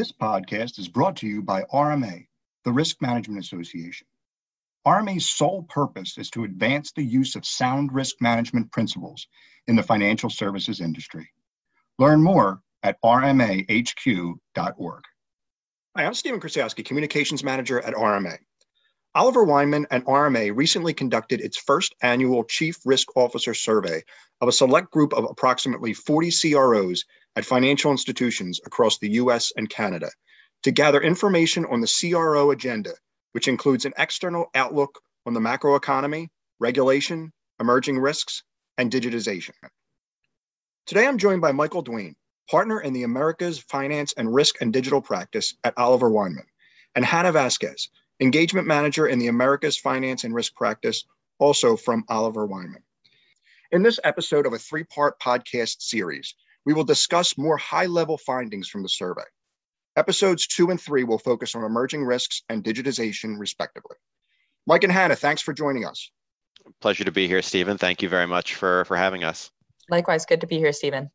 This podcast is brought to you by RMA, the Risk Management Association. RMA's sole purpose is to advance the use of sound risk management principles in the financial services industry. Learn more at rmahq.org. Hi, I'm Stephen Krasowski, Communications Manager at RMA. Oliver Wyman and RMA recently conducted its first annual Chief Risk Officer Survey of a select group of approximately 40 CROs at financial institutions across the US and Canada to gather information on the CRO agenda, which includes an external outlook on the macroeconomy, regulation, emerging risks, and digitization. Today, I'm joined by Michael Duane, partner in the Americas Finance and Risk and Digital Practice at Oliver Wyman, and Hannah Vazquez, engagement manager in the Americas Finance and Risk Practice, also from Oliver Wyman. In this episode of a three part podcast series, we will discuss more high level findings from the survey. Episodes two and three will focus on emerging risks and digitization, respectively. Mike and Hannah, thanks for joining us. Pleasure to be here, Stephen. Thank you very much for, for having us. Likewise, good to be here, Stephen.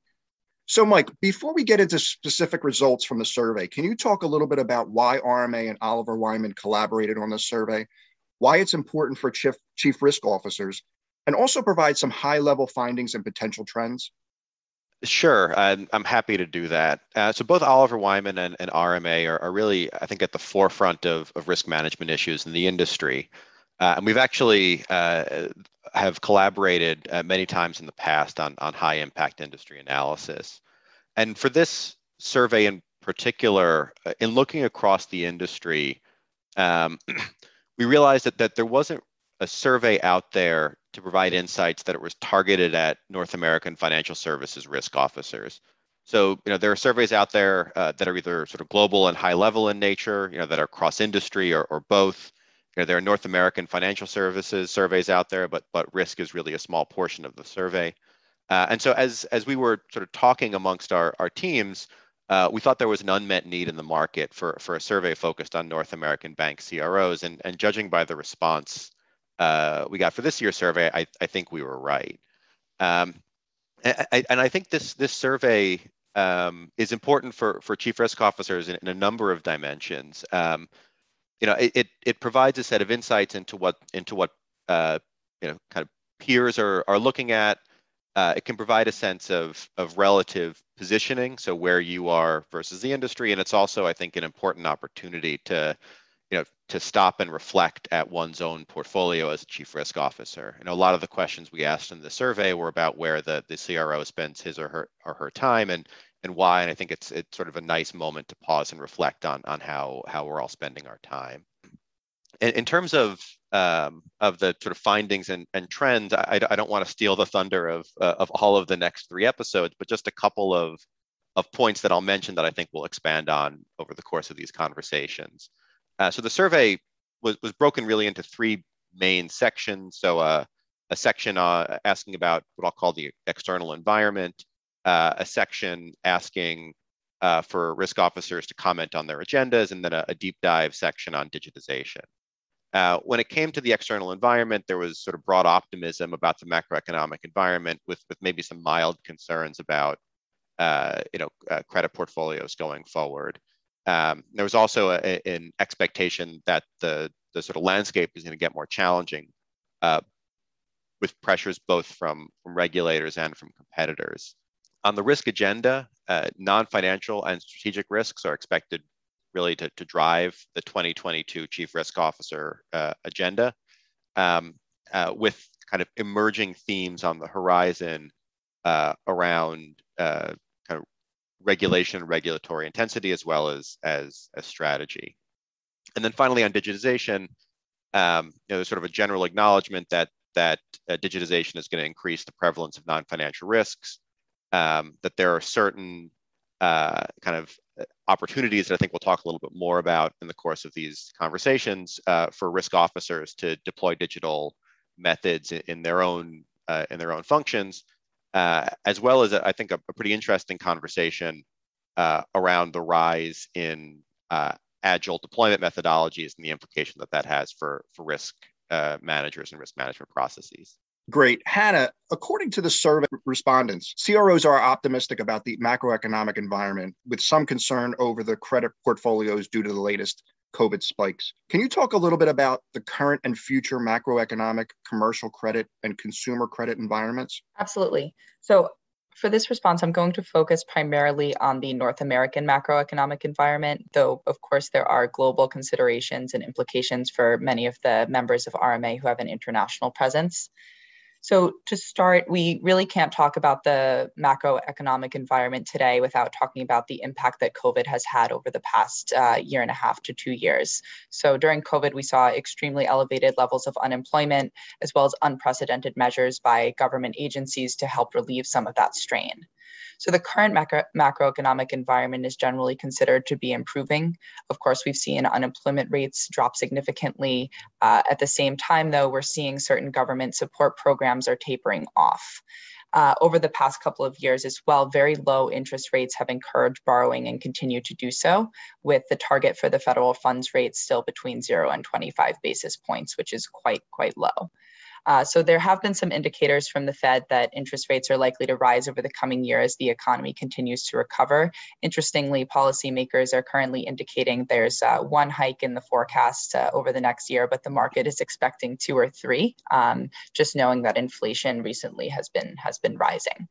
So, Mike, before we get into specific results from the survey, can you talk a little bit about why RMA and Oliver Wyman collaborated on this survey, why it's important for chief, chief risk officers, and also provide some high level findings and potential trends? Sure, I'm, I'm happy to do that. Uh, so both Oliver Wyman and, and RMA are, are, really, I think, at the forefront of, of risk management issues in the industry. Uh, and we've actually uh, have collaborated uh, many times in the past on, on high impact industry analysis. And for this survey in particular, uh, in looking across the industry, um, we realized that, that there wasn't a survey out there to provide insights that it was targeted at North American financial services risk officers. So, you know, there are surveys out there uh, that are either sort of global and high level in nature, you know, that are cross industry or, or both. You know, there are North American financial services surveys out there, but but risk is really a small portion of the survey. Uh, and so, as as we were sort of talking amongst our our teams, uh, we thought there was an unmet need in the market for for a survey focused on North American bank CROs. And and judging by the response uh, we got for this year's survey, I, I think we were right. Um, and, I, and I think this this survey um, is important for for chief risk officers in, in a number of dimensions. Um, you know, it, it, it provides a set of insights into what into what uh, you know kind of peers are are looking at. Uh, it can provide a sense of of relative positioning, so where you are versus the industry, and it's also, I think, an important opportunity to you know, to stop and reflect at one's own portfolio as a chief risk officer. You know, a lot of the questions we asked in the survey were about where the, the CRO spends his or her or her time and and why. And I think it's it's sort of a nice moment to pause and reflect on on how how we're all spending our time. In, in terms of um, of the sort of findings and, and trends, I, I don't want to steal the thunder of uh, of all of the next three episodes, but just a couple of of points that I'll mention that I think we'll expand on over the course of these conversations. Uh, so the survey was, was broken really into three main sections. So uh, a section uh, asking about what I'll call the external environment, uh, a section asking uh, for risk officers to comment on their agendas, and then a, a deep dive section on digitization. Uh, when it came to the external environment, there was sort of broad optimism about the macroeconomic environment with, with maybe some mild concerns about you know, credit portfolios going forward. Um, there was also a, an expectation that the, the sort of landscape is going to get more challenging uh, with pressures both from, from regulators and from competitors. On the risk agenda, uh, non-financial and strategic risks are expected really to, to drive the 2022 Chief Risk Officer uh, agenda um, uh, with kind of emerging themes on the horizon uh, around uh, regulation regulatory intensity as well as, as, a strategy. And then finally on digitization, um, you know, there's sort of a general acknowledgement that, that uh, digitization is going to increase the prevalence of non-financial risks, um, that there are certain uh, kind of uh, opportunities that I think we'll talk a little bit more about in the course of these conversations uh, for risk officers to deploy digital methods in, in their own uh, in their own functions, uh, as well as I think a, a pretty interesting conversation uh, around the rise in uh, agile deployment methodologies and the implication that that has for, for risk uh, managers and risk management processes. Great. Hannah, according to the survey respondents, CROs are optimistic about the macroeconomic environment with some concern over the credit portfolios due to the latest COVID spikes. Can you talk a little bit about the current and future macroeconomic, commercial credit, and consumer credit environments? Absolutely. So, for this response, I'm going to focus primarily on the North American macroeconomic environment, though, of course, there are global considerations and implications for many of the members of RMA who have an international presence. So, to start, we really can't talk about the macroeconomic environment today without talking about the impact that COVID has had over the past uh, year and a half to two years. So, during COVID, we saw extremely elevated levels of unemployment, as well as unprecedented measures by government agencies to help relieve some of that strain. So the current macro, macroeconomic environment is generally considered to be improving. Of course, we've seen unemployment rates drop significantly. Uh, at the same time, though, we're seeing certain government support programs are tapering off. Uh, over the past couple of years as well, very low interest rates have encouraged borrowing and continue to do so, with the target for the federal funds rate still between 0 and 25 basis points, which is quite, quite low. Uh, so there have been some indicators from the Fed that interest rates are likely to rise over the coming year as the economy continues to recover. Interestingly, policymakers are currently indicating there's uh, one hike in the forecast uh, over the next year, but the market is expecting two or three. Um, just knowing that inflation recently has been has been rising.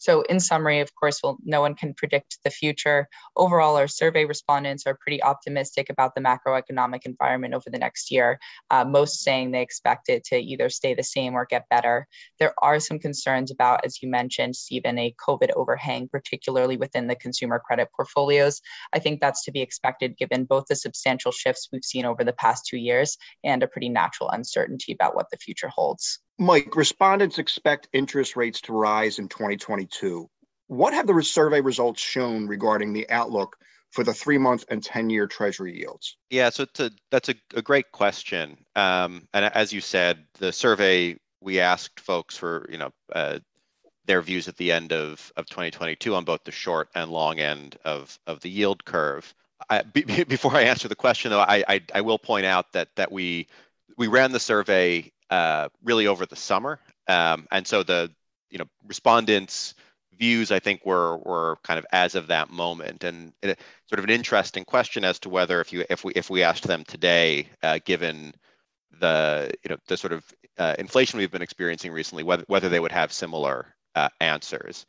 So, in summary, of course, well, no one can predict the future. Overall, our survey respondents are pretty optimistic about the macroeconomic environment over the next year, uh, most saying they expect it to either stay the same or get better. There are some concerns about, as you mentioned, Stephen, a COVID overhang, particularly within the consumer credit portfolios. I think that's to be expected given both the substantial shifts we've seen over the past two years and a pretty natural uncertainty about what the future holds. Mike, respondents expect interest rates to rise in 2022. What have the survey results shown regarding the outlook for the three month and 10 year Treasury yields? Yeah, so a, that's a, a, great question. Um, and as you said, the survey, we asked folks for, you know, uh, their views at the end of, of 2022 on both the short and long end of, of the yield curve. Before I answer the question, though, I, I, I will point out that that we we ran the survey uh, really over the summer. Um, and so the you know respondents' views, I think, were were kind of as of that moment, and it, sort of an interesting question as to whether if you if we if we asked them today, uh, given the you know the sort of uh, inflation we've been experiencing recently, whether whether they would have similar uh, answers.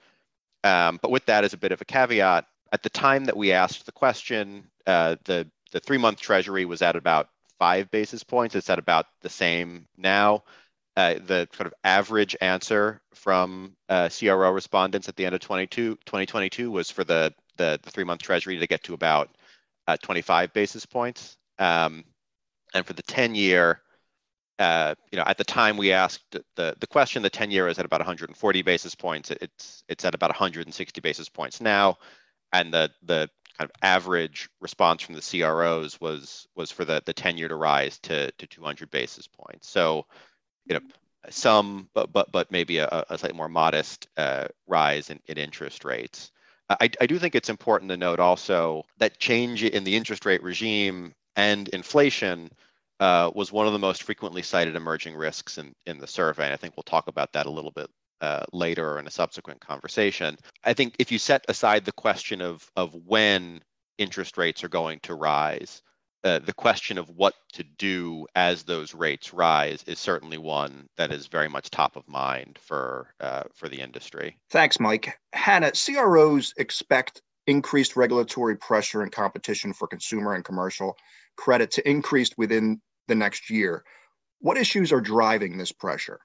Um, but with that as a bit of a caveat, at the time that we asked the question, uh, the the three month Treasury was at about five basis points. It's at about the same now. Uh, the sort of average answer from uh, CRO respondents at the end of 22, 2022 was for the, the, the three month treasury to get to about uh, 25 basis points. Um, and for the 10 year, uh, you know, at the time we asked the, the question, the 10 year is at about 140 basis points. It's, it's at about 160 basis points now. And the, the kind of average response from the CROs was was for the the 10 year to rise to to 200 basis points. So, you know, some but but but maybe a, a slightly more modest uh, rise in, in interest rates. I, I do think it's important to note also that change in the interest rate regime and inflation uh, was one of the most frequently cited emerging risks in, in the survey. And I think we'll talk about that a little bit uh, later or in a subsequent conversation. I think if you set aside the question of of when interest rates are going to rise, uh, the question of what to do as those rates rise is certainly one that is very much top of mind for uh, for the industry. Thanks, Mike. Hannah, CROs expect increased regulatory pressure and competition for consumer and commercial credit to increase within the next year. What issues are driving this pressure?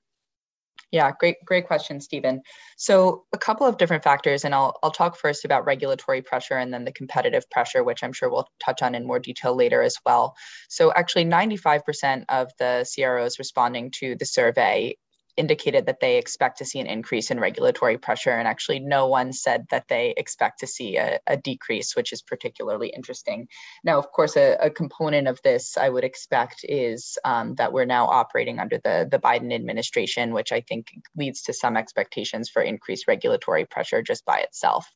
Yeah, great, great question, Stephen. So a couple of different factors, and I'll I'll talk first about regulatory pressure and then the competitive pressure, which I'm sure we'll touch on in more detail later as well. So actually, 95% of the CROs responding to the survey indicated that they expect to see an increase in regulatory pressure. And actually, no one said that they expect to see a, a decrease, which is particularly interesting. Now, of course, a, a component of this I would expect is um, that we're now operating under the, the Biden administration, which I think leads to some expectations for increased regulatory pressure just by itself.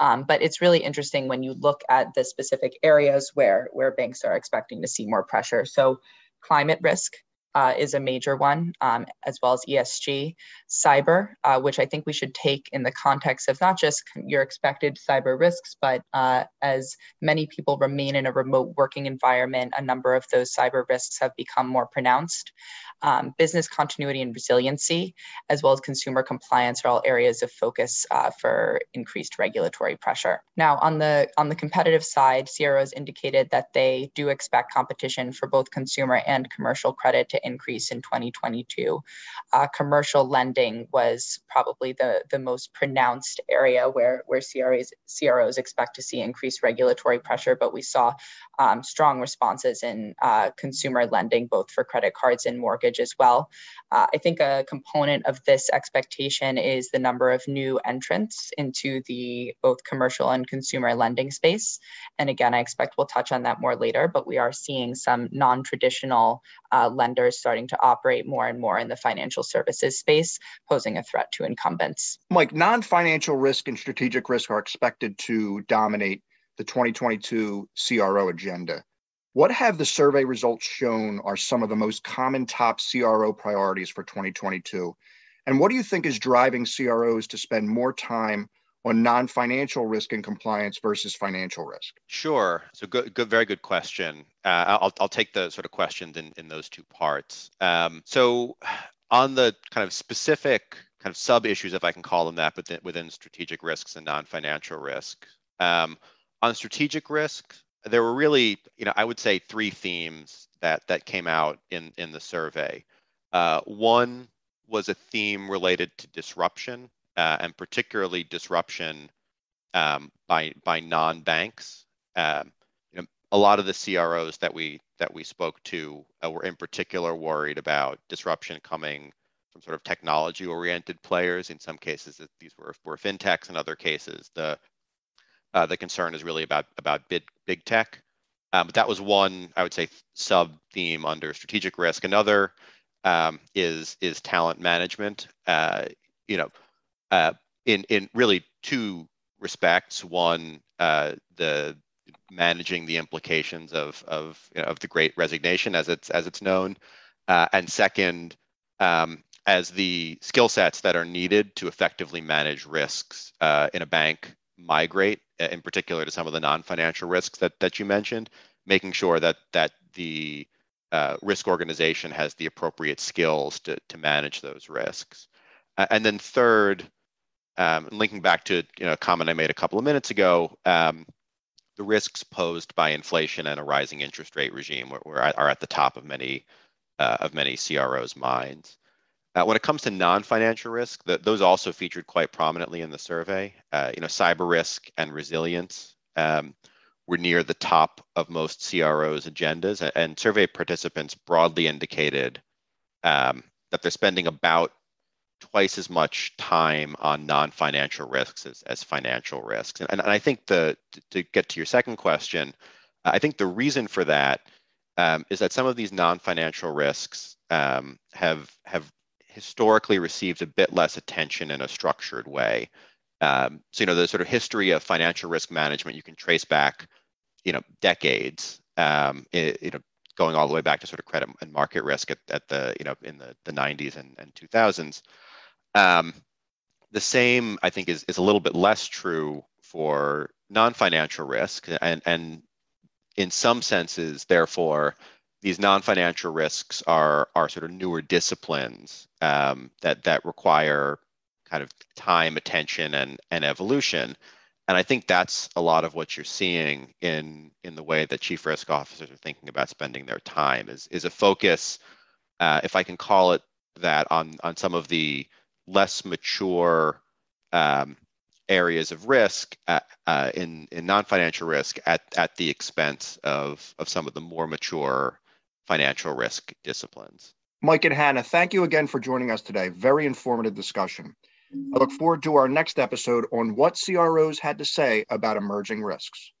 Um, but it's really interesting when you look at the specific areas where, where banks are expecting to see more pressure. So, climate risk uh, is a major one, um, as well as ESG, cyber, uh, which I think we should take in the context of not just your expected cyber risks, but uh, as many people remain in a remote working environment, a number of those cyber risks have become more pronounced. Um, business continuity and resiliency, as well as consumer compliance, are all areas of focus uh, for increased regulatory pressure. Now, on the on the competitive side, CROs indicated that they do expect competition for both consumer and commercial credit to increase in 2022. Uh, commercial lending was probably the, the most pronounced area where, where CROs, CROs expect to see increased regulatory pressure, but we saw um, strong responses in uh, consumer lending, both for credit cards and mortgage as well. Uh, I think a component of this expectation is the number of new entrants into the both commercial and consumer lending space. And again, I expect we'll touch on that more later, but we are seeing some non traditional uh, lenders starting to operate more and more in the financial services space, posing a threat to incumbents. Mike, non financial risk and strategic risk are expected to dominate the 2022 CRO agenda. What have the survey results shown are some of the most common top CRO priorities for 2022? And what do you think is driving CROs to spend more time on non-financial risk and compliance versus financial risk? Sure. So good, good, very good question. Uh, I'll, I'll take the sort of questions in, in those two parts. Um, so on the kind of specific kind of sub issues, if I can call them that, within, within strategic risks and non-financial risk. Um, on strategic risk, there were really, you know, I would say three themes that that came out in in the survey. Uh, one was a theme related to disruption, uh, and particularly disruption um, by by non-banks. Um, you know, a lot of the CROs that we that we spoke to uh, were in particular worried about disruption coming from sort of technology-oriented players. In some cases, these were were fintechs. In other cases, the uh, the concern is really about about big big tech. Um, but that was one, I would say, sub theme under strategic risk. Another um, is is talent management. Uh, you know, uh, in in really two respects. One, uh, the managing the implications of of you know, of the Great Resignation, as it's as it's known, uh, and second, um, as the skill sets that are needed to effectively manage risks uh, in a bank migrate in particular to some of the non-financial risks that that you mentioned, making sure that that the uh, risk organization has the appropriate skills to to manage those risks. Uh, and then third, um, linking back to you know, a comment I made a couple of minutes ago, um, the risks posed by inflation and a rising interest rate regime were, were are at the top of many uh, of many CROs' minds. Uh, when it comes to non-financial risk, the, those also featured quite prominently in the survey. Uh, you know, cyber risk and resilience um, were near the top of most CROs' agendas, and survey participants broadly indicated um, that they're spending about twice as much time on non-financial risks as, as financial risks. And, and I think the to get to your second question, I think the reason for that um, is that some of these non-financial risks um, have have historically received a bit less attention in a structured way. Um, so, you know, the sort of history of financial risk management, you can trace back, you know, decades, um, it, you know, going all the way back to sort of credit and market risk at, at the, you know, in the, the 90s and, and 2000s. Um, the same, I think, is, is a little bit less true for non-financial risk. And, and in some senses, therefore, these non-financial risks are are sort of newer disciplines um, that that require kind of time, attention, and and evolution. And I think that's a lot of what you're seeing in in the way that chief risk officers are thinking about spending their time is is a focus, uh, if I can call it that, on on some of the less mature um, areas of risk uh, uh, in in non-financial risk at at the expense of of some of the more mature financial risk disciplines. Mike and Hannah, thank you again for joining us today. Very informative discussion. I look forward to our next episode on what CROs had to say about emerging risks.